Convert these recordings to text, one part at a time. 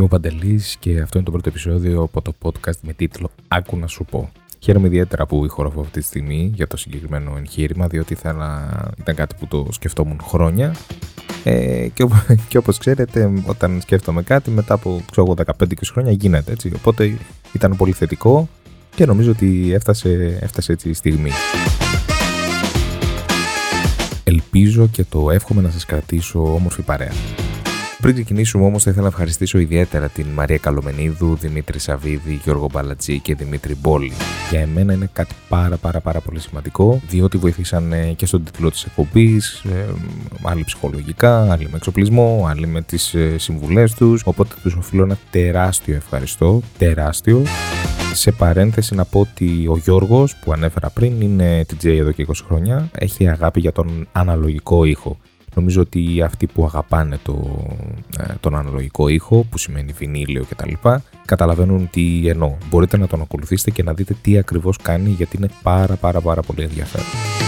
Είμαι ο Παντελής και αυτό είναι το πρώτο επεισόδιο από το podcast με τίτλο Άκου να σου πω. Χαίρομαι ιδιαίτερα που ηχογραφώ αυτή τη στιγμή για το συγκεκριμένο εγχείρημα, διότι θα ήταν κάτι που το σκεφτόμουν χρόνια. Ε, και, και όπως ξέρετε, όταν σκέφτομαι κάτι, μετά από 15-20 χρόνια γίνεται έτσι. Οπότε ήταν πολύ θετικό και νομίζω ότι έφτασε, έφτασε έτσι η στιγμή. Ελπίζω και το εύχομαι να σας κρατήσω όμορφη παρέα. Πριν ξεκινήσουμε όμως, θα ήθελα να ευχαριστήσω ιδιαίτερα την Μαρία Καλομενίδου, Δημήτρη Σαββίδη, Γιώργο Μπαλατζή και Δημήτρη Μπόλη. Για εμένα είναι κάτι πάρα πάρα πάρα πολύ σημαντικό, διότι βοηθήσαν και στον τίτλο της εκπομπής, ε, άλλοι ψυχολογικά, άλλοι με εξοπλισμό, άλλοι με τις ε, συμβουλές τους. Οπότε τους οφείλω ένα τεράστιο ευχαριστώ. Τεράστιο. Σε παρένθεση να πω ότι ο Γιώργος που ανέφερα πριν είναι DJ εδώ και 20 χρόνια. Έχει αγάπη για τον αναλογικό ήχο. Νομίζω ότι αυτοί που αγαπάνε το, ε, τον αναλογικό ήχο, που σημαίνει βινίλιο κτλ, καταλαβαίνουν τι εννοώ. Μπορείτε να τον ακολουθήσετε και να δείτε τι ακριβώς κάνει, γιατί είναι πάρα πάρα πάρα πολύ ενδιαφέρον.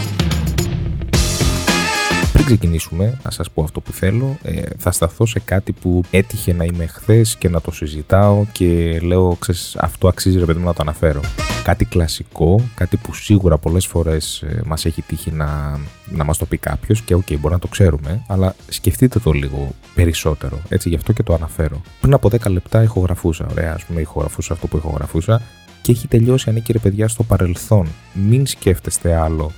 Πριν ξεκινήσουμε, να σας πω αυτό που θέλω, ε, θα σταθώ σε κάτι που έτυχε να είμαι χθες και να το συζητάω και λέω, ξέρεις, αυτό αξίζει ρε παιδί μου να το αναφέρω κάτι κλασικό, κάτι που σίγουρα πολλές φορές ε, μας έχει τύχει να, να μας το πει κάποιος και OK, okay, μπορεί να το ξέρουμε, αλλά σκεφτείτε το λίγο περισσότερο, έτσι γι' αυτό και το αναφέρω. Πριν από 10 λεπτά ηχογραφούσα, ωραία, ας πούμε ηχογραφούσα αυτό που ηχογραφούσα και έχει τελειώσει ανήκει ρε παιδιά στο παρελθόν. Μην σκέφτεστε άλλο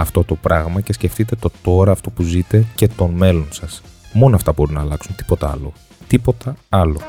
αυτό το πράγμα και σκεφτείτε το τώρα αυτό που ζείτε και το μέλλον σας. Μόνο αυτά μπορούν να αλλάξουν, τίποτα άλλο. Τίποτα άλλο.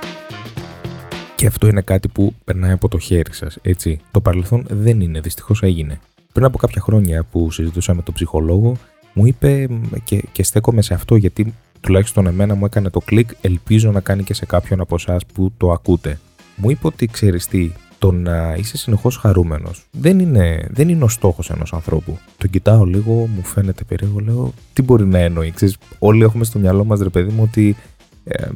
Και αυτό είναι κάτι που περνάει από το χέρι σας. Έτσι. Το παρελθόν δεν είναι, δυστυχώς έγινε. Πριν από κάποια χρόνια που συζητούσα με τον ψυχολόγο, μου είπε και, και στέκομαι σε αυτό γιατί τουλάχιστον εμένα μου έκανε το κλικ. Ελπίζω να κάνει και σε κάποιον από εσάς που το ακούτε. Μου είπε ότι ξέρεις τι, το να είσαι συνεχώς χαρούμενος δεν είναι, δεν είναι ο στόχος ενός ανθρώπου. Το κοιτάω λίγο, μου φαίνεται περίεργο, λέω τι μπορεί να εννοεί. Ξέρεις, όλοι έχουμε στο μυαλό μας, ρε παιδί μου, ότι, ε,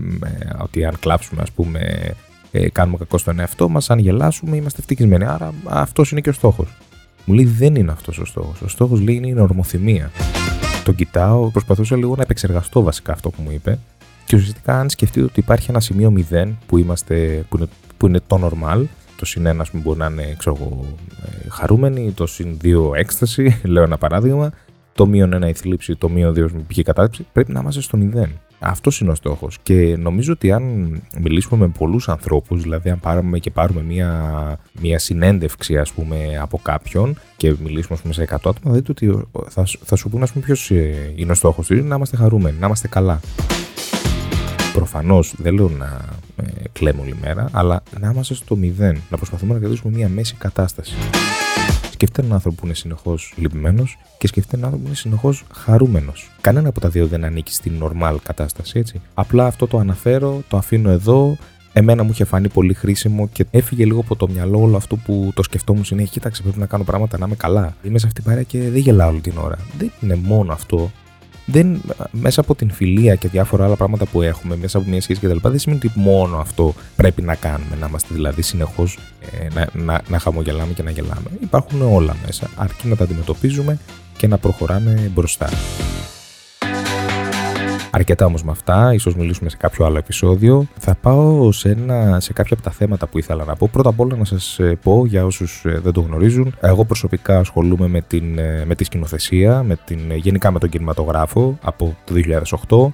ότι αν κλάψουμε, ας πούμε, ε, κάνουμε κακό στον εαυτό μας. Αν γελάσουμε, είμαστε ευτυχισμένοι. Άρα αυτός είναι και ο στόχος. Μου λέει δεν είναι αυτός ο στόχος. Ο στόχος λέει είναι η ορμοθυμία. Το κοιτάω, προσπαθούσα λίγο να επεξεργαστώ βασικά αυτό που μου είπε. Και ουσιαστικά, αν σκεφτείτε ότι υπάρχει ένα σημείο 0 που, είμαστε, που, είναι, που είναι το normal, το συν 1 μπορεί να είναι ξέρω, ε, χαρούμενοι, το συν 2 έκσταση, λέω ένα παράδειγμα, το μείον 1 η θλίψη, το μείον 2 με πηγή κατάρτιση, πρέπει να είμαστε στο 0. Αυτός είναι ο στόχος. Και νομίζω ότι αν μιλήσουμε με πολλούς ανθρώπους, δηλαδή αν πάρουμε και πάρουμε μία, μία συνέντευξη ας πούμε, από κάποιον και μιλήσουμε πούμε, σε 100 άτομα, θα δείτε ότι θα, θα σου πούνε ποιος ε, είναι ο στόχος του. Να είμαστε χαρούμενοι, να είμαστε καλά. Προφανώς δεν λέω να ε, κλαίμε όλη μέρα, αλλά να είμαστε στο μηδέν. Να προσπαθούμε να κρατήσουμε μία μέση κατάσταση. Σκεφτείτε έναν άνθρωπο που είναι συνεχώς λυπημένος και σκεφτείτε έναν άνθρωπο που είναι συνεχώς χαρούμενος. Κανένα από τα δύο δεν ανήκει στην normal κατάσταση, έτσι. Απλά αυτό το αναφέρω, το αφήνω εδώ. Εμένα μου είχε φανεί πολύ χρήσιμο και έφυγε λίγο από το μυαλό όλο αυτό που το σκεφτόμουν συνέχεια. Κοίταξε, πρέπει να κάνω πράγματα να είμαι καλά. Είμαι σε αυτή την παρέα και δεν γελάω όλη την ώρα. Δεν είναι μόνο αυτό δεν, μέσα από την φιλία και διάφορα άλλα πράγματα που έχουμε, μέσα από μια σχέση κτλ., δεν σημαίνει ότι μόνο αυτό πρέπει να κάνουμε. Να είμαστε δηλαδή συνεχώς ε, να, να, να χαμογελάμε και να γελάμε. Υπάρχουν όλα μέσα, αρκεί να τα αντιμετωπίζουμε και να προχωράμε μπροστά. Αρκετά όμως με αυτά, ίσως μιλήσουμε σε κάποιο άλλο επεισόδιο. Θα πάω σε, ένα, σε κάποια από τα θέματα που ήθελα να πω. Πρώτα απ' όλα να σας ε, πω για όσους ε, δεν το γνωρίζουν. Εγώ προσωπικά ασχολούμαι με, την, ε, με τη σκηνοθεσία, με την, γενικά με τον κινηματογράφο από το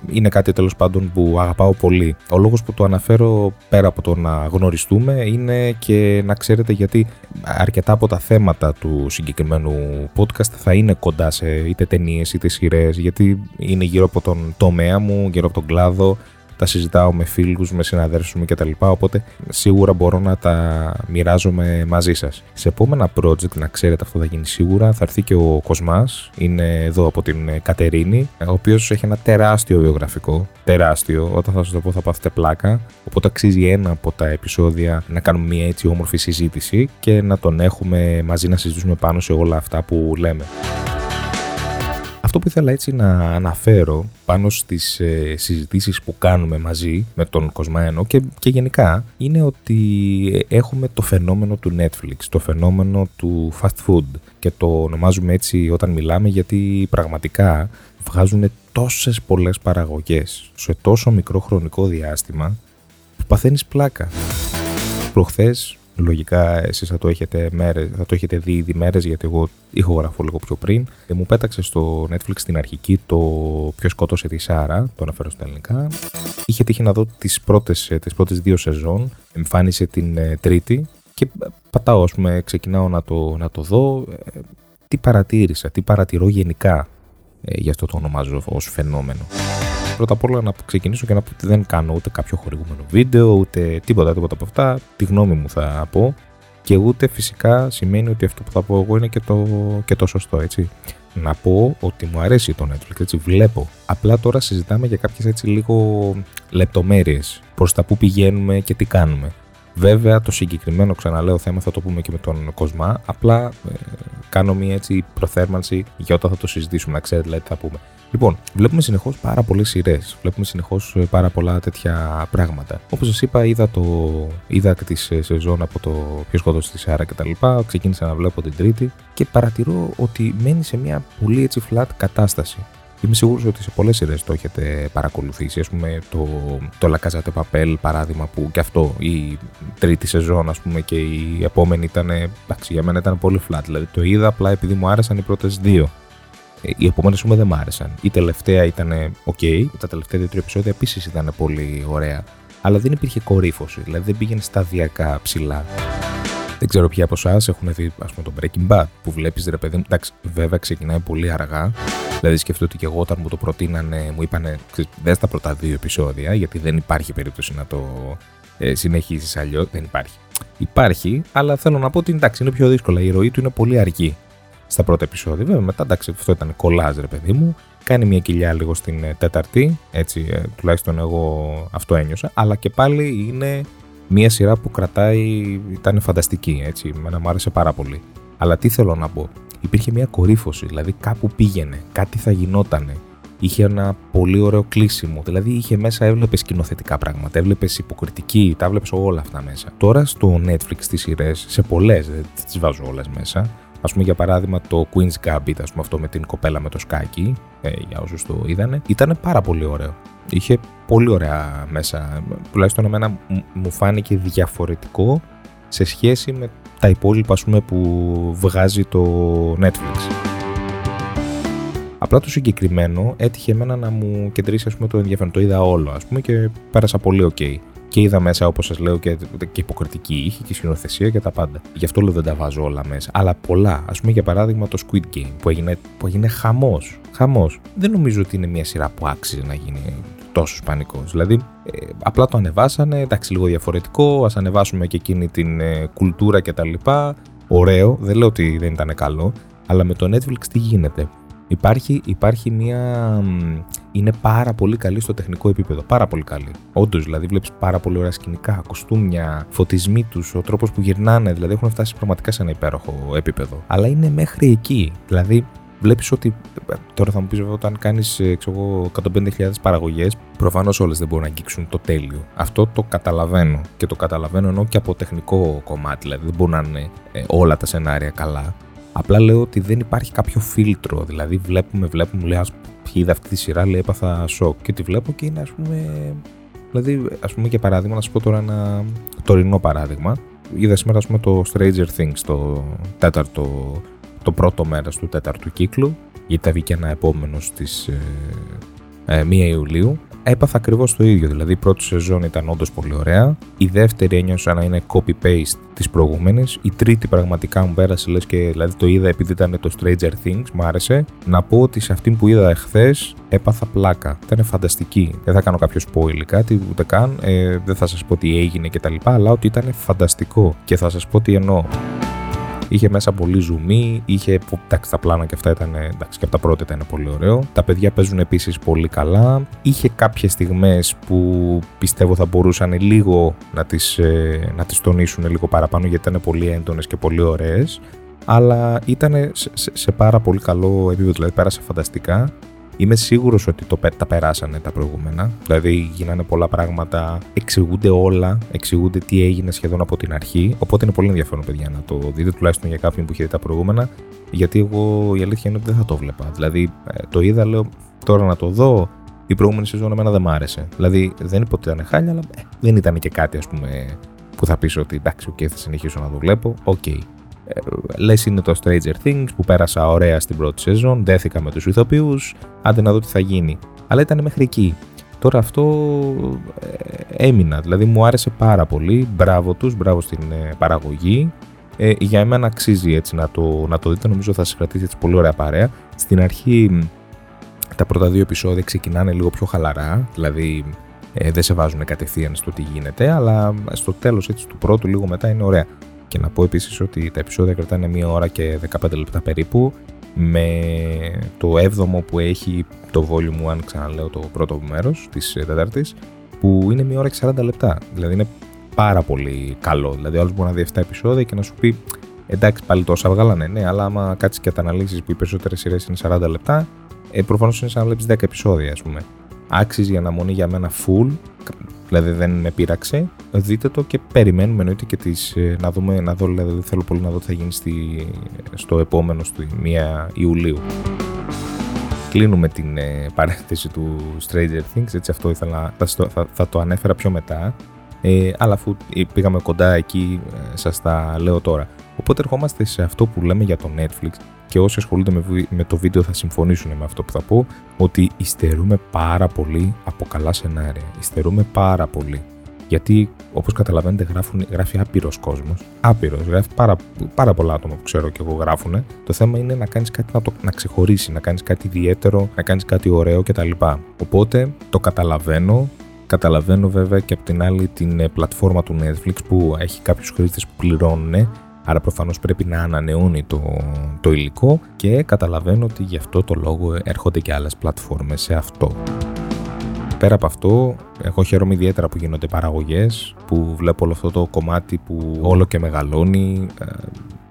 2008. Είναι κάτι τέλος πάντων που αγαπάω πολύ. Ο λόγος που το αναφέρω πέρα από το να γνωριστούμε είναι και να ξέρετε γιατί αρκετά από τα θέματα του συγκεκριμένου podcast θα είναι κοντά σε είτε ταινίες είτε σειρές, γιατί είναι γύρω από τον τομέα μου, γύρω από τον κλάδο, τα συζητάω με φίλους, με συναδέλφους μου κτλ. Οπότε σίγουρα μπορώ να τα μοιράζομαι μαζί σας. Σε επόμενα project, να ξέρετε αυτό θα γίνει σίγουρα, θα έρθει και ο Κοσμάς, είναι εδώ από την Κατερίνη, ο οποίος έχει ένα τεράστιο βιογραφικό, τεράστιο, όταν θα σας το πω θα πάθετε πλάκα, οπότε αξίζει ένα από τα επεισόδια να κάνουμε μια έτσι όμορφη συζήτηση και να τον έχουμε μαζί να συζητήσουμε πάνω σε όλα αυτά που λέμε. Αυτό που ήθελα έτσι να αναφέρω πάνω στις ε, συζητήσεις που κάνουμε μαζί με τον Κοσμαένο και, και γενικά είναι ότι έχουμε το φαινόμενο του Netflix, το φαινόμενο του fast food και το ονομάζουμε έτσι όταν μιλάμε γιατί πραγματικά βγάζουν τόσες πολλές παραγωγές σε τόσο μικρό χρονικό διάστημα παθαίνεις πλάκα. Προχθές, λογικά εσείς θα το έχετε μέρες, θα το έχετε δει ήδη μέρες, γιατί εγώ ηχογραφώ λίγο πιο πριν. Και μου πέταξε στο Netflix την αρχική το Ποιος σκότωσε τη Σάρα, το αναφέρω στα ελληνικά. Είχε τύχει να δω τις πρώτες τις πρώτες δύο σεζόν. Εμφάνισε την ε, τρίτη και πατάω, ας πούμε, ξεκινάω να το, να το δω. Ε, τι παρατήρησα, τι παρατηρώ γενικά ε, για αυτό το ονομάζω ως φαινόμενο. Πρώτα απ' όλα να ξεκινήσω και να πω ότι δεν κάνω ούτε κάποιο χορηγούμενο βίντεο, ούτε τίποτα, τίποτα από αυτά. Τη γνώμη μου θα πω και ούτε φυσικά σημαίνει ότι αυτό που θα πω εγώ είναι και το, και το σωστό, έτσι. Να πω ότι μου αρέσει το Netflix, έτσι, βλέπω. Απλά τώρα συζητάμε για κάποιες έτσι λίγο λεπτομέρειες προς τα που πηγαίνουμε και τι κάνουμε. Βέβαια, το συγκεκριμένο ξαναλέω θέμα θα το πούμε και με τον Κοσμά. Απλά ε, κάνω μια έτσι προθέρμανση για όταν θα το συζητήσουμε, να ξέρετε δηλαδή τι θα πούμε. Λοιπόν, βλέπουμε συνεχώς πάρα πολλές σειρές. Βλέπουμε συνεχώς ε, πάρα πολλά τέτοια πράγματα. Όπως σας είπα, είδα, το, είδα τη ε, σεζόν από το Ποιο σκότωσε της Σάρα κτλ. Ξεκίνησα να βλέπω την Τρίτη και παρατηρώ ότι μένει σε μια πολύ έτσι flat κατάσταση. Είμαι σίγουρος ότι σε πολλές σειρές το έχετε παρακολουθήσει. Α πούμε το, το La Casa de Papel παράδειγμα που και αυτό η τρίτη σεζόν ας πούμε και η επόμενη ήταν. Εντάξει, για μένα ήταν πολύ flat. Δηλαδή το είδα απλά επειδή μου άρεσαν οι πρώτες δύο. Ε, οι επόμενες πούμε δεν μου άρεσαν. Η τελευταία ήταν ok, τα τελευταία δύο-τρία επεισόδια επίσης ήταν πολύ ωραία. Αλλά δεν υπήρχε κορύφωση, δηλαδή δεν πήγαινε σταδιακά ψηλά. Δεν ξέρω ποιοι από εσάς έχουν δει ας πούμε, το Breaking Bad που βλέπεις ρε παιδί μου. Εντάξει, βέβαια ξεκινάει πολύ αργά. Δηλαδή σκεφτώ ότι και εγώ όταν μου το προτείνανε, μου είπανε δεν στα πρώτα δύο επεισόδια, γιατί δεν υπάρχει περίπτωση να το ε, συνεχίσεις αλλιώς. Δεν υπάρχει. Υπάρχει, αλλά θέλω να πω ότι εντάξει, είναι πιο δύσκολα. Η ροή του είναι πολύ αργή στα πρώτα επεισόδια. Βέβαια, μετά εντάξει, αυτό ήταν κολλάζ, ρε παιδί μου. Κάνει μια κοιλιά λίγο στην ε, τέταρτη, έτσι ε, τουλάχιστον εγώ αυτό ένιωσα. Αλλά και πάλι είναι μια σειρά που κρατάει, ήταν φανταστική, έτσι. Μένα μου άρεσε πάρα πολύ. Αλλά τι θέλω να πω, υπήρχε μια κορύφωση, δηλαδή κάπου πήγαινε, κάτι θα γινότανε. Είχε ένα πολύ ωραίο κλείσιμο. Δηλαδή είχε μέσα, έβλεπες σκηνοθετικά πράγματα, έβλεπες υποκριτική, τα έβλεπε όλα αυτά μέσα. Τώρα στο Netflix τις σειρές, σε πολλές, δεν τις βάζω όλες μέσα. Α πούμε για παράδειγμα το Queen's Gambit, ας πούμε αυτό με την κοπέλα με το σκάκι, ε, για όσους το είδανε, ήταν πάρα πολύ ωραίο. Είχε πολύ ωραία μέσα. Τουλάχιστον εμένα μου φάνηκε διαφορετικό σε σχέση με τα υπόλοιπα ας πούμε, που βγάζει το Netflix. Απλά το συγκεκριμένο έτυχε εμένα να μου κεντρήσει ας πούμε, το ενδιαφέρον. Το είδα όλο ας πούμε, και πέρασα πολύ ok. Και είδα μέσα, όπως σας λέω, και, και υποκριτική ήχη και σκηνοθεσία και τα πάντα. Γι' αυτό λέω δεν τα βάζω όλα μέσα. Αλλά πολλά. Α πούμε για παράδειγμα το Squid Game που έγινε, που έγινε χαμός. Χαμός. Δεν νομίζω ότι είναι μια σειρά που άξιζε να γίνει τόσο πανικό. Δηλαδή, ε, απλά το ανεβάσανε, εντάξει, λίγο διαφορετικό. Α ανεβάσουμε και εκείνη την ε, κουλτούρα κτλ. Ωραίο, δεν λέω ότι δεν ήταν καλό, αλλά με το Netflix τι γίνεται; Υπάρχει, υπάρχει μια. Είναι πάρα πολύ καλή στο τεχνικό επίπεδο. Πάρα πολύ καλή. Όντως, δηλαδή, βλέπεις πάρα πολύ ωραία σκηνικά, κοστούμια, φωτισμοί τους, ο τρόπος που γυρνάνε. Δηλαδή, έχουν φτάσει πραγματικά σε ένα υπέροχο επίπεδο. Αλλά είναι μέχρι εκεί. Δηλαδή, βλέπεις ότι. Τώρα θα μου πεις βέβαια, όταν κάνεις 150.000 παραγωγές, προφανώς όλες δεν μπορούν να αγγίξουν το τέλειο. Αυτό το καταλαβαίνω. Και το καταλαβαίνω ενώ και από τεχνικό κομμάτι. Δηλαδή, δεν μπορούν να είναι ε, όλα τα σενάρια καλά. Απλά λέω ότι δεν υπάρχει κάποιο φίλτρο. Δηλαδή, βλέπουμε, βλέπουμε, λέει, ας είδα αυτή τη σειρά, λέει, έπαθα σοκ. Και τη βλέπω και είναι, ας πούμε. Δηλαδή, ας πούμε, για παράδειγμα, να σου πω τώρα ένα τωρινό παράδειγμα. Είδα σήμερα, ας πούμε, το Stranger Things, το τέταρτο το πρώτο μέρος του τέταρτου κύκλου, γιατί θα βγει ένα επόμενο στις ε, 1 ε, Ιουλίου. Έπαθα ακριβώς το ίδιο. Δηλαδή, η πρώτη σεζόν ήταν όντως πολύ ωραία. Η δεύτερη ένιωσα να είναι copy-paste της προηγούμενης. Η τρίτη πραγματικά μου πέρασε, λες και δηλαδή το είδα επειδή ήταν το Stranger Things, μου άρεσε. Να πω ότι σε αυτή που είδα εχθές έπαθα πλάκα. Ήταν φανταστική. Δεν θα κάνω κάποιο spoiler κάτι, ούτε καν. Ε, δεν θα σας πω τι έγινε κτλ. Αλλά ότι ήταν φανταστικό. Και θα σας πω τι εννοώ. Είχε μέσα πολύ ζουμί, είχε. Εντάξει, τα πλάνα και αυτά ήταν. Εντάξει, και από τα πρώτα ήταν πολύ ωραίο. Τα παιδιά παίζουν επίσης πολύ καλά. Είχε κάποιες στιγμές που πιστεύω θα μπορούσαν λίγο να τις ε, να τις τονίσουν λίγο παραπάνω γιατί ήταν πολύ έντονες και πολύ ωραίες. Αλλά ήταν σε, σε, σε πάρα πολύ καλό επίπεδο, δηλαδή πέρασε φανταστικά. Είμαι σίγουρος ότι το, τα περάσανε τα προηγούμενα. Δηλαδή γίνανε πολλά πράγματα, εξηγούνται όλα, εξηγούνται τι έγινε σχεδόν από την αρχή. Οπότε είναι πολύ ενδιαφέρον, παιδιά, να το δείτε τουλάχιστον για κάποιον που είχε δει τα προηγούμενα. Γιατί εγώ η αλήθεια είναι ότι δεν θα το βλέπα. Δηλαδή ε, το είδα, λέω τώρα να το δω. η προηγούμενη σεζόν εμένα δεν μ' άρεσε. Δηλαδή δεν είπα ότι ήταν χάλια, αλλά ε, δεν ήταν και κάτι ας πούμε που θα πεις ότι εντάξει, okay, θα συνεχίσω να το βλέπω. OK. Okay. Ε, Λες είναι το Stranger Things που πέρασα ωραία στην πρώτη σεζόν, δέθηκα με τους ηθοποιούς, άντε να δω τι θα γίνει. Αλλά ήταν μέχρι εκεί. Τώρα αυτό ε, έμεινα, δηλαδή μου άρεσε πάρα πολύ. Μπράβο τους, μπράβο στην ε, παραγωγή. Ε, για εμένα αξίζει έτσι να το, να το δείτε, νομίζω θα σας κρατήσει έτσι πολύ ωραία παρέα. Στην αρχή τα πρώτα δύο επεισόδια ξεκινάνε λίγο πιο χαλαρά, δηλαδή ε, δεν σε βάζουν κατευθείαν στο τι γίνεται, αλλά στο τέλος έτσι του πρώτου λίγο μετά είναι ωραία. Και να πω επίσης ότι τα επεισόδια κρατάνε μία ώρα και 15 λεπτά περίπου, με το 7ο που έχει το volume αν ξαναλέω το πρώτο μέρος της τέταρτης, που είναι μία ώρα και 40 λεπτά. Δηλαδή είναι πάρα πολύ καλό. Δηλαδή, ο άλλος μπορεί να δει 7 επεισόδια και να σου πει εντάξει, πάλι τόσα βγάλανε. Ναι, αλλά άμα κάτσεις και τα αναλύσεις που οι περισσότερες σειρές είναι 40 λεπτά, ε, προφανώς είναι σαν να βλέπεις 10 επεισόδια, ας πούμε. Άξιζε η αναμονή για μένα full, δηλαδή δεν με πείραξε. Δείτε το και περιμένουμε εννοείται και τις, ε, να δούμε, να δω, δηλαδή θέλω πολύ να δω τι θα γίνει στη, στο επόμενο, στη 1 Ιουλίου. Κλείνουμε την ε, παρένθεση του Stranger Things, έτσι αυτό ήθελα, θα, θα, θα το ανέφερα πιο μετά, ε, αλλά αφού πήγαμε κοντά εκεί, ε, σας τα λέω τώρα. Οπότε ερχόμαστε σε αυτό που λέμε για το Netflix και όσοι ασχολούνται με, το βίντεο θα συμφωνήσουν με αυτό που θα πω, ότι υστερούμε πάρα πολύ από καλά σενάρια. Υστερούμε πάρα πολύ. Γιατί, όπως καταλαβαίνετε, γράφουν, γράφει άπειρος κόσμος. Άπειρος. Γράφει πάρα, πάρα πολλά άτομα που ξέρω και εγώ γράφουν. Το θέμα είναι να κάνεις κάτι να, το, να ξεχωρίσει, να κάνεις κάτι ιδιαίτερο, να κάνεις κάτι ωραίο κτλ. Οπότε το καταλαβαίνω. Καταλαβαίνω βέβαια και από την άλλη την ε, πλατφόρμα του Netflix που έχει κάποιους χρήστες που πληρώνουν άρα προφανώς πρέπει να ανανεώνει το, το υλικό και καταλαβαίνω ότι γι' αυτό το λόγο έρχονται και άλλες πλατφόρμες σε αυτό. Πέρα από αυτό, εγώ χαίρομαι ιδιαίτερα που γίνονται παραγωγές, που βλέπω όλο αυτό το κομμάτι που όλο και μεγαλώνει, ε,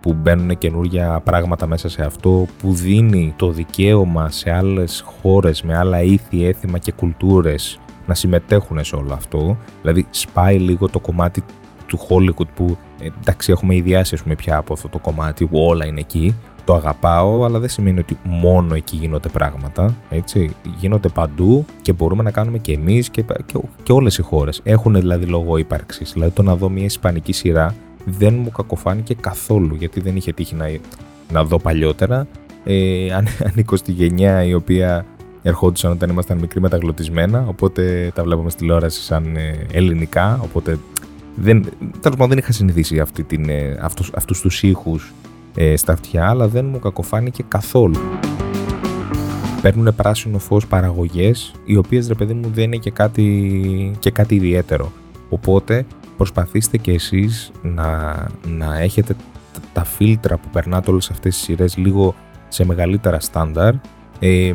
που μπαίνουν καινούργια πράγματα μέσα σε αυτό, που δίνει το δικαίωμα σε άλλες χώρες με άλλα ήθη, έθιμα και κουλτούρες να συμμετέχουν σε όλο αυτό. Δηλαδή σπάει λίγο το κομμάτι του Hollywood που ε, εντάξει έχουμε ιδιάσει πούμε, πια από αυτό το κομμάτι που όλα είναι εκεί. Το αγαπάω, αλλά δεν σημαίνει ότι μόνο εκεί γίνονται πράγματα. Έτσι. Γίνονται παντού και μπορούμε να κάνουμε και εμείς και, και, και όλες οι χώρες. Έχουν δηλαδή λόγο ύπαρξης. Δηλαδή το να δω μια ισπανική σειρά δεν μου κακοφάνηκε καθόλου γιατί δεν είχε τύχει να, να δω παλιότερα. Ε, αν, ανήκω στη γενιά η οποία ερχόντουσαν όταν ήμασταν μικροί μεταγλωτισμένα, οπότε τα βλέπαμε στη τηλεόραση σαν ε, ελληνικά, οπότε δεν, τέλος πάντων δεν είχα συνηθίσει αυτή την, ε, αυτούς, αυτούς τους ήχους ε, στα αυτιά, αλλά δεν μου κακοφάνηκε καθόλου. Παίρνουν πράσινο φως παραγωγές, οι οποίες ρε παιδί μου δεν είναι και κάτι, και κάτι ιδιαίτερο. Οπότε προσπαθήστε και εσείς να, να έχετε τα φίλτρα που περνάτε όλες αυτές τις σειρές λίγο σε μεγαλύτερα στάνταρ ε,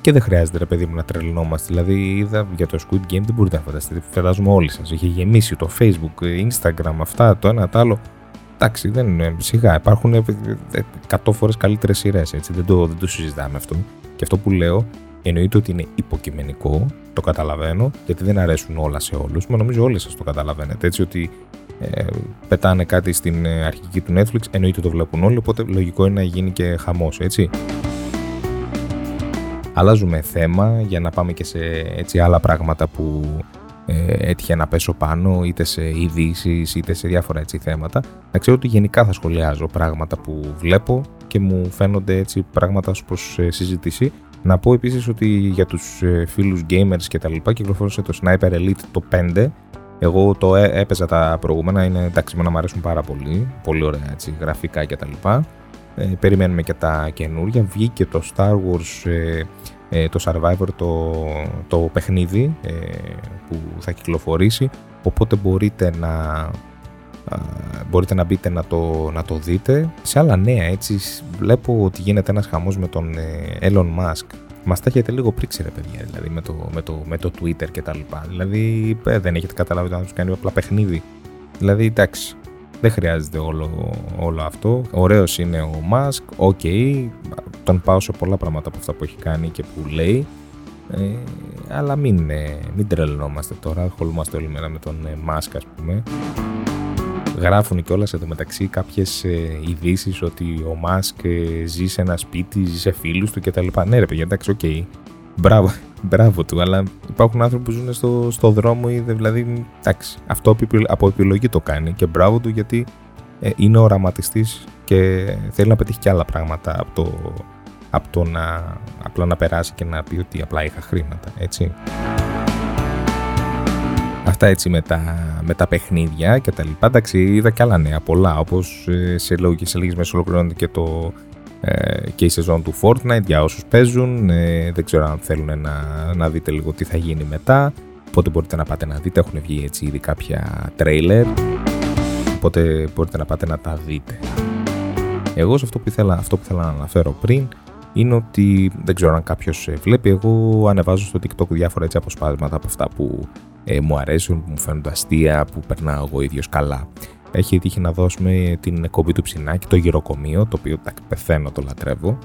και δεν χρειάζεται ρε παιδί μου να τρελνόμαστε. Δηλαδή, είδα για το Squid Game δεν μπορείτε να φανταστείτε. Φαντάζομαι όλοι σας. Είχε γεμίσει το Facebook, Instagram, αυτά, το ένα, το άλλο. Εντάξει, δεν είναι. Σιγά, υπάρχουν 100 φορές καλύτερες σειρές. Δεν το, δεν το συζητάμε αυτό. Και αυτό που λέω εννοείται ότι είναι υποκειμενικό, το καταλαβαίνω, γιατί δεν αρέσουν όλα σε όλους. Μα νομίζω όλοι σας το καταλαβαίνετε. Έτσι ότι ε, πετάνε κάτι στην ε, αρχική του Netflix, εννοείται το βλέπουν όλοι, οπότε λογικό είναι να γίνει και χαμός, έτσι αλλάζουμε θέμα για να πάμε και σε έτσι άλλα πράγματα που ε, έτυχε να πέσω πάνω είτε σε ειδήσει είτε σε διάφορα έτσι θέματα. Να ξέρω ότι γενικά θα σχολιάζω πράγματα που βλέπω και μου φαίνονται έτσι πράγματα προς ε, συζήτηση. Να πω επίσης ότι για τους ε, φίλους gamers και τα λοιπά κυκλοφόρησε το Sniper Elite το 5 εγώ το έπαιζα τα προηγούμενα, είναι εντάξει να μου αρέσουν πάρα πολύ, πολύ ωραία έτσι, γραφικά και τα λοιπά. Ε, περιμένουμε και τα καινούργια. Βγήκε το Star Wars, ε, ε, το Survivor, το, το παιχνίδι που θα κυκλοφορήσει. Οπότε μπορείτε να, μπορείτε να μπείτε να το, να το δείτε. Σε άλλα νέα έτσι βλέπω ότι γίνεται ένας χαμός με τον Elon Musk. Μας τα έχετε λίγο πρίξει, ρε παιδιά, δηλαδή με το, με το, με το Twitter και τα λοιπά. Δηλαδή δεν έχετε καταλάβει ότι θα κάνει απλά παιχνίδι. Δηλαδή εντάξει, δεν χρειάζεται όλο, όλο αυτό. Ωραίος είναι ο Μάσκ, OK, okay, τον πάω σε πολλά πράγματα από αυτά που έχει κάνει και που λέει. Ε, αλλά μην, ε, μην τρελαινόμαστε τώρα, ασχολούμαστε όλη μέρα με τον ε, Μάσκ ας πούμε. Γράφουν και όλα εδώ μεταξύ κάποιες ε, ειδήσεις ότι ο Μάσκ ε, ζει σε ένα σπίτι, ζει σε φίλους του κτλ. Ναι ρε παιδιά, εντάξει, OK. Okay. Μπράβο, μπράβο του, αλλά υπάρχουν άνθρωποι που ζουν στο, στο δρόμο ή δηλαδή, εντάξει, αυτό από επιλογή το κάνει και μπράβο του γιατί ε, είναι οραματιστής και θέλει να πετύχει και άλλα πράγματα από το, από το να απλά να περάσει και να πει ότι απλά είχα χρήματα, έτσι. Αυτά έτσι με τα, με τα παιχνίδια και τα λοιπά. Εντάξει, είδα και άλλα νέα πολλά, όπως ε, σε, λόγια, σε λίγες μέρες ολοκληρώνεται και, το, ε, και η σεζόν του Fortnite για όσους παίζουν. Ε, δεν ξέρω αν θέλουν να, να δείτε λίγο τι θα γίνει μετά. Οπότε μπορείτε να πάτε να δείτε, έχουν βγει έτσι ήδη κάποια τρέιλερ. Οπότε μπορείτε να πάτε να τα δείτε. Εγώ σε αυτό που ήθελα, αυτό που ήθελα να αναφέρω πριν είναι ότι δεν ξέρω αν κάποιος βλέπει. Εγώ ανεβάζω στο TikTok διάφορα έτσι αποσπάσματα από αυτά που ε, μου αρέσουν, που μου φαίνονται αστεία, που περνάω εγώ ίδιος καλά. Έχει τύχει να δώσουμε την εκπομπή του ψινάκι, το γυροκομείο, το οποίο τα πεθαίνω, το λατρεύω.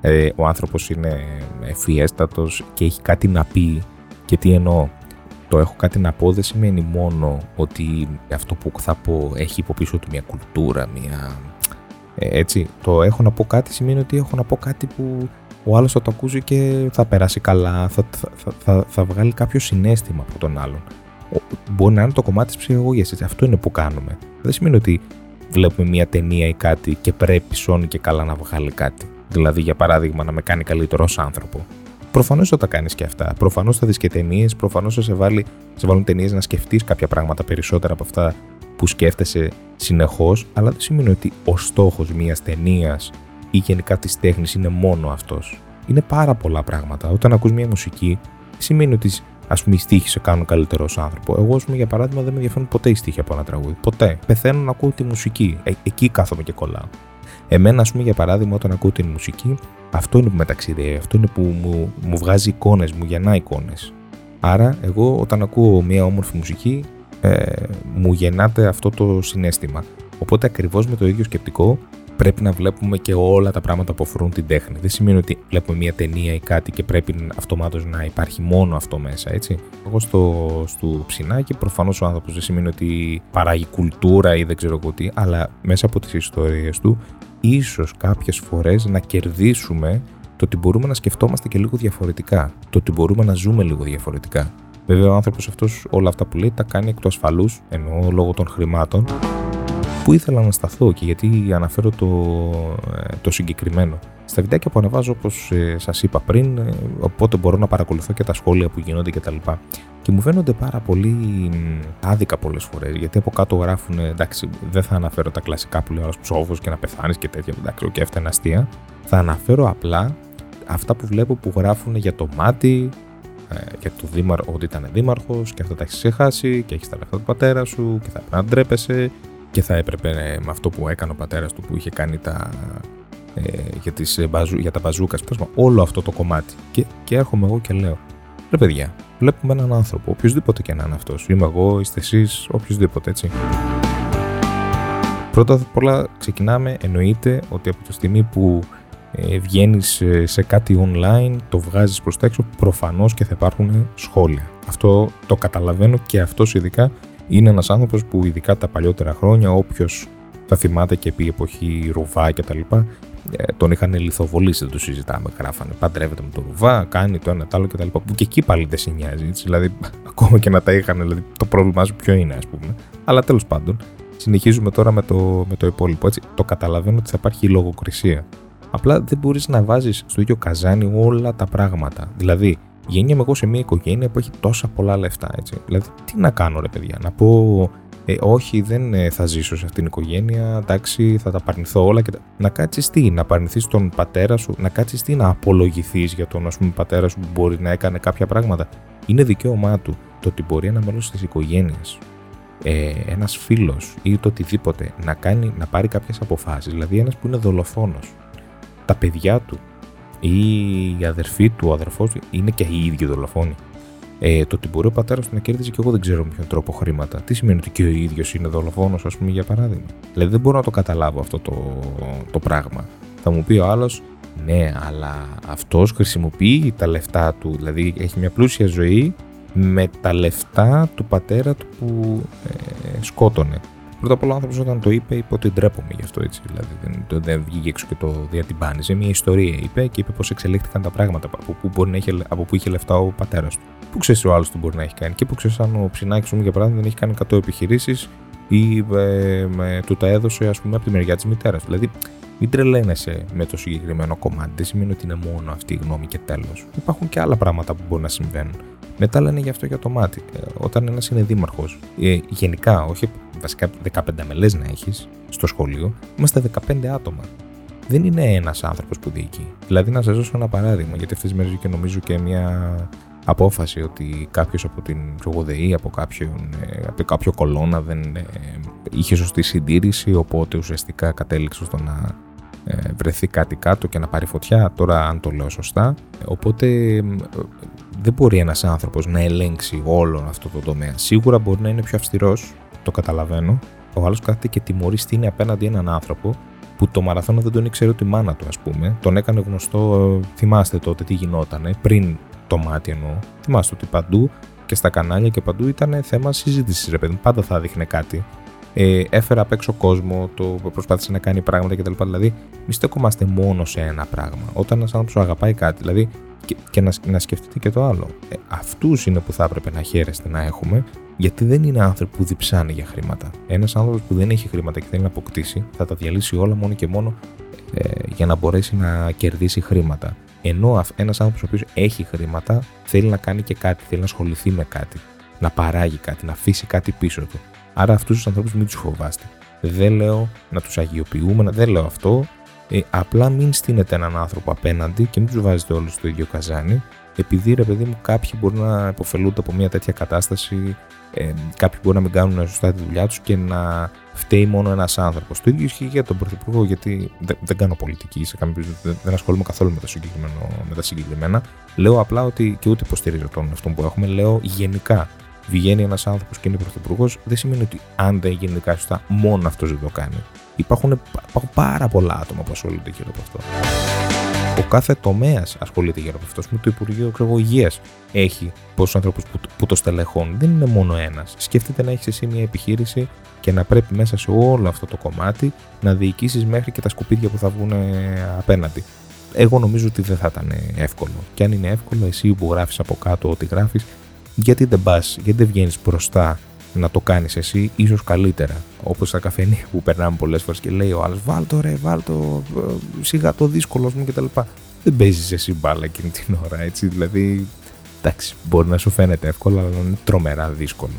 Ε, ο άνθρωπος είναι ευφιέστατο και έχει κάτι να πει. Και τι εννοώ, το έχω κάτι να πω δεν σημαίνει μόνο ότι αυτό που θα πω έχει υποπίσω του μια κουλτούρα, μια ε, έτσι, το έχω να πω κάτι σημαίνει ότι έχω να πω κάτι που ο άλλος θα το ακούσει και θα περάσει καλά, θα, θα, θα, θα βγάλει κάποιο συνέστημα από τον άλλον. Μπορεί να είναι το κομμάτι της ψυχαγωγίας, αυτό είναι που κάνουμε. Δεν σημαίνει ότι βλέπουμε μια ταινία ή κάτι και πρέπει σώνει και καλά να βγάλει κάτι. Δηλαδή, για παράδειγμα, να με κάνει καλύτερο άνθρωπο. Προφανώς θα τα κάνεις και αυτά. Προφανώς θα δεις και ταινίες, προφανώς θα σε, βάλει, σε βάλουν ταινίες να σκεφτείς κάποια πράγματα περισσότερα από αυτά που σκέφτεσαι συνεχώς, αλλά δεν σημαίνει ότι ο στόχος μιας ταινίας ή γενικά της τέχνης είναι μόνο αυτός. Είναι πάρα πολλά πράγματα. Όταν ακούς μια μουσική, σημαίνει ότι ας πούμε οι στίχοι σε κάνουν καλύτερο άνθρωπο. Εγώ, ας πούμε, για παράδειγμα, δεν με ενδιαφέρουν ποτέ οι στίχοι από ένα τραγούδι. Ποτέ. Πεθαίνω να ακούω τη μουσική. Ε, εκεί κάθομαι και κολλάω. Εμένα, ας πούμε, για παράδειγμα, όταν ακούω τη μουσική, αυτό είναι που με ταξιδεύει. Αυτό είναι που μου, μου βγάζει εικόνες, μου γεννά εικόνες. Άρα, εγώ όταν ακούω μια όμορφη μουσική, ε, μου γεννάται αυτό το συνέστημα. Οπότε ακριβώς με το ίδιο σκεπτικό πρέπει να βλέπουμε και όλα τα πράγματα που αφορούν την τέχνη. Δεν σημαίνει ότι βλέπουμε μια ταινία ή κάτι και πρέπει αυτομάτως να υπάρχει μόνο αυτό μέσα, έτσι. Εγώ στο, στο ψινάκι, προφανώς ο άνθρωπος δεν σημαίνει ότι παράγει κουλτούρα ή δεν ξέρω εγώ τι, αλλά μέσα από τις ιστορίες του, ίσως κάποιες φορές να κερδίσουμε το ότι μπορούμε να σκεφτόμαστε και λίγο διαφορετικά. Το ότι μπορούμε να ζούμε λίγο διαφορετικά. Βέβαια, ο άνθρωπος αυτός όλα αυτά που λέει τα κάνει εκ του ασφαλούς, εννοώ λόγω των χρημάτων. Πού ήθελα να σταθώ και γιατί αναφέρω το, ε, το συγκεκριμένο. Στα βιντεάκια που ανεβάζω, όπως ε, σας είπα πριν, ε, οπότε μπορώ να παρακολουθώ και τα σχόλια που γίνονται κτλ. Και, και μου φαίνονται πάρα πολύ άδικα πολλές φορές. Γιατί από κάτω γράφουν, εντάξει, δεν θα αναφέρω τα κλασικά που λέει ο ψόφο και να πεθάνεις και τέτοια. Εντάξει, και αυτά είναι αστεία. Θα αναφέρω απλά αυτά που βλέπω που γράφουν για το μάτι, ε, για το δήμαρχο, ότι ήταν δήμαρχος και αυτά τα έχεις ξεχάσει και έχεις τα λεφτά του πατέρα σου και θα έπρεπε να ντρέπεσαι και θα έπρεπε ε, με αυτό που έκανε ο πατέρας του που είχε κάνει τα, ε, για, τις, ε, για τα μπαζούκας, όλο αυτό το κομμάτι. Και, και έρχομαι εγώ και λέω: Ρε παιδιά, βλέπουμε έναν άνθρωπο, οποιοδήποτε και να είναι αυτός. Είμαι εγώ, είστε εσείς, οποιοδήποτε έτσι. Πρώτα απ' όλα ξεκινάμε, εννοείται ότι από τη στιγμή που ε, βγαίνεις σε κάτι online, το βγάζεις προς τα έξω, προφανώς και θα υπάρχουν σχόλια. Αυτό το καταλαβαίνω και αυτός ειδικά είναι ένας άνθρωπος που ειδικά τα παλιότερα χρόνια, όποιος θα θυμάται και επί εποχή Ρουβά και τα λοιπά, ε, τον είχαν λιθοβολήσει, δεν το συζητάμε. Γράφανε παντρεύεται με τον Ρουβά, κάνει το ένα, το άλλο κτλ. Που και εκεί πάλι δεν σε νοιάζει. Έτσι, δηλαδή, ακόμα και να τα είχαν, δηλαδή, το πρόβλημά σου ποιο είναι, ας πούμε. Αλλά τέλος πάντων, συνεχίζουμε τώρα με το, με το υπόλοιπο. Έτσι, το καταλαβαίνω ότι θα υπάρχει λογοκρισία. Απλά δεν μπορείς να βάζεις στο ίδιο καζάνι όλα τα πράγματα. Δηλαδή, γεννιέμαι εγώ σε μια οικογένεια που έχει τόσα πολλά λεφτά. Έτσι. Δηλαδή, τι να κάνω, ρε παιδιά, να πω. Ε, όχι, δεν ε, θα ζήσω σε αυτήν την οικογένεια. Εντάξει, θα τα παρνηθώ όλα. Και τα... Να κάτσεις τι, να παρνηθείς τον πατέρα σου, να κάτσεις τι, να απολογηθείς για τον ας πούμε, πατέρα σου που μπορεί να έκανε κάποια πράγματα. Είναι δικαίωμά του το ότι μπορεί ένα μέλος της οικογένειας, ε, ένας φίλος ή το οτιδήποτε να, κάνει, να πάρει κάποιες αποφάσεις. Δηλαδή, ένας που είναι δολοφόνος τα παιδιά του ή η αδερφή του, ο αδερφός του είναι και οι ίδιοι δολοφόνοι. Ε, το ότι μπορεί ο πατέρας του να κέρδιζε και εγώ δεν ξέρω με ποιον τρόπο χρήματα. Τι σημαίνει ότι και ο ίδιος είναι δολοφόνος, ας πούμε, για παράδειγμα; Δηλαδή δεν μπορώ να το καταλάβω αυτό το, το πράγμα. Θα μου πει ο άλλος, ναι, αλλά αυτός χρησιμοποιεί τα λεφτά του. Δηλαδή έχει μια πλούσια ζωή με τα λεφτά του πατέρα του που ε, σκότωνε. Πρώτα απ' όλα ο άνθρωπος όταν το είπε, είπε ότι ντρέπομαι γι' αυτό έτσι. Δηλαδή δεν, δεν βγήκε έξω και το διατυμπάνιζε. Μια ιστορία είπε και είπε πώ εξελίχθηκαν τα πράγματα. Από πού, μπορεί να είχε, από πού είχε λεφτά ο πατέρας του. Πού ξέρεις ο άλλος τι μπορεί να έχει κάνει. Και πού ξέρεις αν ο ψινάκι μου για παράδειγμα δεν έχει κάνει 100 επιχειρήσεις ή ε, με, του τα έδωσε ας πούμε από τη μεριά της μητέρας. Δηλαδή μην τρελαίνεσαι με το συγκεκριμένο κομμάτι. Δεν σημαίνει ότι είναι μόνο αυτή η γνώμη και τέλος. Υπάρχουν και άλλα πράγματα που μπορεί να συμβαίνουν. Μετά λένε γι' αυτό για το μάτι. Ε, όταν ένας είναι δήμαρχος, ε, γενικά, όχι βασικά 15 μελές να έχεις στο σχολείο, είμαστε 15 άτομα. Δεν είναι ένας άνθρωπος που διοικεί. Δηλαδή, να σας δώσω ένα παράδειγμα, γιατί αυτές τις μέρες και νομίζω και μια απόφαση ότι κάποιος από την ΔΕΗ, από, κάποιον, ε, από κάποιο κολόνα δεν ε, είχε σωστή συντήρηση, οπότε ουσιαστικά κατέληξε στο να ε, βρεθεί κάτι κάτω και να πάρει φωτιά. Τώρα, αν το λέω σωστά. Οπότε, δεν μπορεί ένας άνθρωπος να ελέγξει όλο αυτό το τομέα. Σίγουρα μπορεί να είναι πιο αυστηρός, το καταλαβαίνω. Ο άλλος κάθεται και τιμωρεί στην απέναντι έναν άνθρωπο που το μαραθώνα δεν τον ήξερε ούτε η μάνα του, ας πούμε. Τον έκανε γνωστό, θυμάστε τότε τι γινότανε, πριν το μάτι εννοώ. Θυμάστε ότι παντού και στα κανάλια και παντού ήταν θέμα συζήτησης, ρε παιδί. Πάντα θα δείχνε κάτι. Ε, έφερε απ' έξω κόσμο, το προσπάθησε να κάνει πράγματα κτλ. Δηλαδή, μη στεκόμαστε μόνο σε ένα πράγμα. Όταν ένας άνθρωπος αγαπάει κάτι, δηλαδή, και, και να, να σκεφτείτε και το άλλο. Ε, Αυτούς είναι που θα έπρεπε να χαίρεστε να έχουμε, γιατί δεν είναι άνθρωποι που διψάνε για χρήματα. Ένας άνθρωπος που δεν έχει χρήματα και θέλει να αποκτήσει, θα τα διαλύσει όλα μόνο και μόνο ε, για να μπορέσει να κερδίσει χρήματα. Ενώ ένας άνθρωπος ο οποίος έχει χρήματα θέλει να κάνει και κάτι, θέλει να ασχοληθεί με κάτι, να παράγει κάτι, να αφήσει κάτι πίσω του. Άρα αυτούς τους ανθρώπους μην τους φοβάστε. Δεν λέω να τους αγιοποιούμε, δεν λέω αυτό. Ε, απλά μην στείνετε έναν άνθρωπο απέναντι και μην τους βάζετε όλους στο ίδιο καζάνι, επειδή ρε παιδί μου κάποιοι μπορεί να υποφελούνται από μια τέτοια κατάσταση, ε, κάποιοι μπορεί να μην κάνουν σωστά τη δουλειά τους και να φταίει μόνο ένας άνθρωπος. Το ίδιο ισχύει για τον Πρωθυπουργό, γιατί δεν, δεν κάνω πολιτική, σε καμία δεν, δεν ασχολούμαι καθόλου με, το με τα συγκεκριμένα. Λέω απλά ότι και ούτε υποστηρίζω τον αυτό που έχουμε. Λέω γενικά, βγαίνει ένας άνθρωπος και είναι Πρωθυπουργός, δεν σημαίνει ότι αν δεν γίνει κάτι σωστά, μόνο αυτός δεν το κάνει. Υπάρχουν, υπάρχουν πάρα πολλά άτομα που ασχολούνται γύρω από αυτό. Ο κάθε τομέας ασχολείται γύρω από αυτό. Με το Υπουργείο Υγείας έχει πόσους ανθρώπους που, που το στελεχώνουν. Δεν είναι μόνο ένας. Σκεφτείτε να έχεις εσύ μια επιχείρηση και να πρέπει μέσα σε όλο αυτό το κομμάτι να διοικήσεις μέχρι και τα σκουπίδια που θα βγουν απέναντι. Εγώ νομίζω ότι δεν θα ήταν εύκολο. Και αν είναι εύκολο, εσύ που γράφεις από κάτω ό,τι γράφεις, γιατί δεν πας, γιατί δεν βγαίνεις μπροστά να το κάνεις εσύ, ίσως καλύτερα. Όπως στα καφενεία που περνάμε πολλές φορές και λέει ο άλλος: Βάλτο ρε, βάλτο, ε, σιγά το δύσκολο μου κτλ. Δεν παίζεις εσύ μπάλα εκείνη την ώρα, έτσι. Δηλαδή, εντάξει, μπορεί να σου φαίνεται εύκολο, αλλά είναι τρομερά δύσκολο.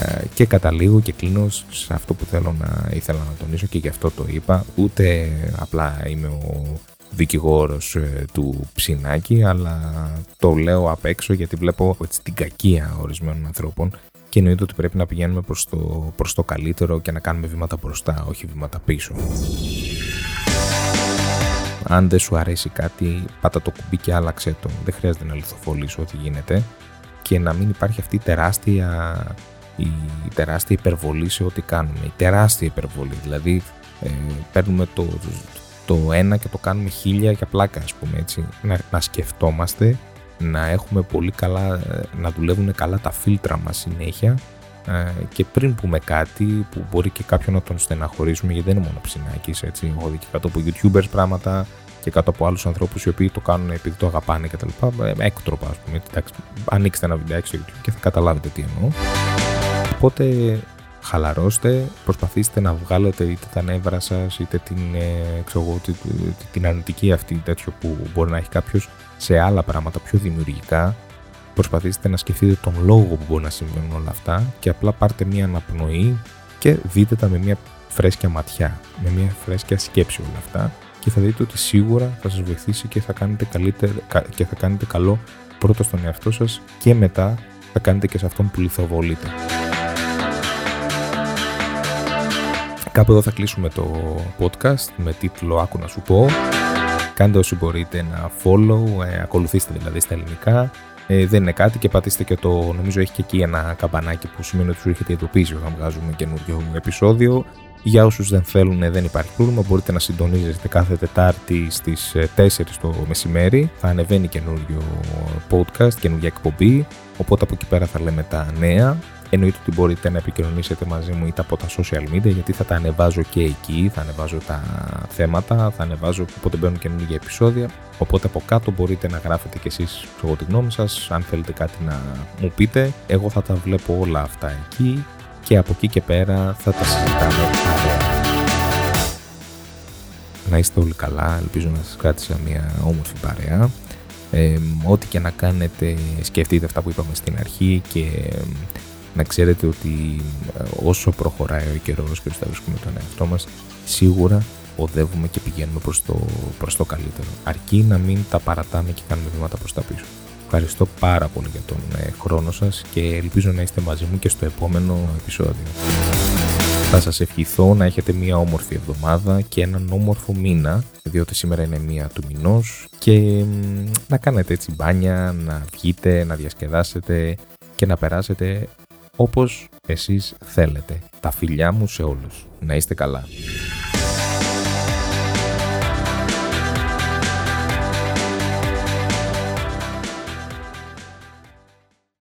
Ε, και καταλήγω και κλείνω σε αυτό που θέλω να ήθελα να τονίσω και γι' αυτό το είπα. Ούτε απλά είμαι ο δικηγόρος ε, του ψινάκι, αλλά το λέω απ' έξω γιατί βλέπω έτσι, την κακία ορισμένων ανθρώπων και εννοείται ότι πρέπει να πηγαίνουμε προς το, προς το καλύτερο και να κάνουμε βήματα μπροστά, όχι βήματα πίσω. Αν δεν σου αρέσει κάτι, πάτα το κουμπί και άλλαξε το. Δεν χρειάζεται να λιθοφολήσω ό,τι γίνεται και να μην υπάρχει αυτή η τεράστια, η τεράστια υπερβολή σε ό,τι κάνουμε. Η τεράστια υπερβολή. Δηλαδή, ε, παίρνουμε το, το ένα και το κάνουμε χίλια για πλάκα, ας πούμε έτσι. Να, να σκεφτόμαστε, να έχουμε πολύ καλά, ε, να δουλεύουν καλά τα φίλτρα μας συνέχεια ε, και πριν πούμε κάτι που μπορεί και κάποιον να τον στεναχωρήσουμε γιατί δεν είναι μόνο ψινάκης έτσι. Έχω δει και κάτω από youtubers πράγματα και κάτω από άλλους ανθρώπους οι οποίοι το κάνουν επειδή το αγαπάνε κτλ. Ε, έκτροπα ας πούμε. Εντάξει, ανοίξτε ένα βιντεάκι στο YouTube και θα καταλάβετε τι εννοώ. Οπότε χαλαρώστε, προσπαθήστε να βγάλετε είτε τα νεύρα σας είτε την, ε, ξέρω, την αρνητική αυτή τέτοιο που μπορεί να έχει κάποιος σε άλλα πράγματα πιο δημιουργικά προσπαθήστε να σκεφτείτε τον λόγο που μπορεί να συμβαίνουν όλα αυτά και απλά πάρτε μια αναπνοή και δείτε τα με μια φρέσκια ματιά, με μια φρέσκια σκέψη όλα αυτά και θα δείτε ότι σίγουρα θα σας βοηθήσει και θα κάνετε, καλύτερα, και θα κάνετε καλό πρώτα στον εαυτό σας και μετά θα κάνετε και σε αυτόν που λιθοβολείτε. Κάπου εδώ θα κλείσουμε το podcast με τίτλο «Άκου να σου πω». Κάντε όσοι μπορείτε ένα follow, ε, ακολουθήστε δηλαδή στα ελληνικά. Ε, δεν είναι κάτι και πατήστε και το, νομίζω έχει και εκεί ένα καμπανάκι που σημαίνει ότι σου έχετε ειδοποιήσει όταν βγάζουμε καινούριο επεισόδιο. Για όσους δεν θέλουν, δεν υπάρχει πρόβλημα. Μπορείτε να συντονίζεστε κάθε Τετάρτη στις 4 ε, το μεσημέρι. Θα ανεβαίνει καινούριο podcast, καινούργια εκπομπή. Οπότε από εκεί πέρα θα λέμε τα νέα. Εννοείται ότι μπορείτε να επικοινωνήσετε μαζί μου είτε από τα social media γιατί θα τα ανεβάζω και εκεί, θα ανεβάζω τα θέματα, θα ανεβάζω όποτε μπαίνουν καινούργια επεισόδια. Οπότε από κάτω μπορείτε να γράφετε κι εσείς εγώ τη γνώμη σας, αν θέλετε κάτι να μου πείτε. Εγώ θα τα βλέπω όλα αυτά εκεί και από εκεί και πέρα θα τα συζητάμε παρέα. Να είστε όλοι καλά, ελπίζω να σας κράτησα μια όμορφη παρέα. Ε, ό,τι και να κάνετε σκεφτείτε αυτά που είπαμε στην αρχή και να ξέρετε ότι ε, όσο προχωράει ο καιρός και όσο θα βρίσκουμε τον εαυτό μας σίγουρα οδεύουμε και πηγαίνουμε προς το, προς το καλύτερο αρκεί να μην τα παρατάμε και κάνουμε βήματα προς τα πίσω Ευχαριστώ πάρα πολύ για τον ε, χρόνο σας και ελπίζω να είστε μαζί μου και στο επόμενο επεισόδιο. Θα σας ευχηθώ να έχετε μια όμορφη εβδομάδα και έναν όμορφο μήνα, διότι σήμερα είναι μία του μηνός και να κάνετε έτσι μπάνια, να βγείτε, να διασκεδάσετε και να περάσετε όπως εσείς θέλετε. Τα φιλιά μου σε όλους. Να είστε καλά.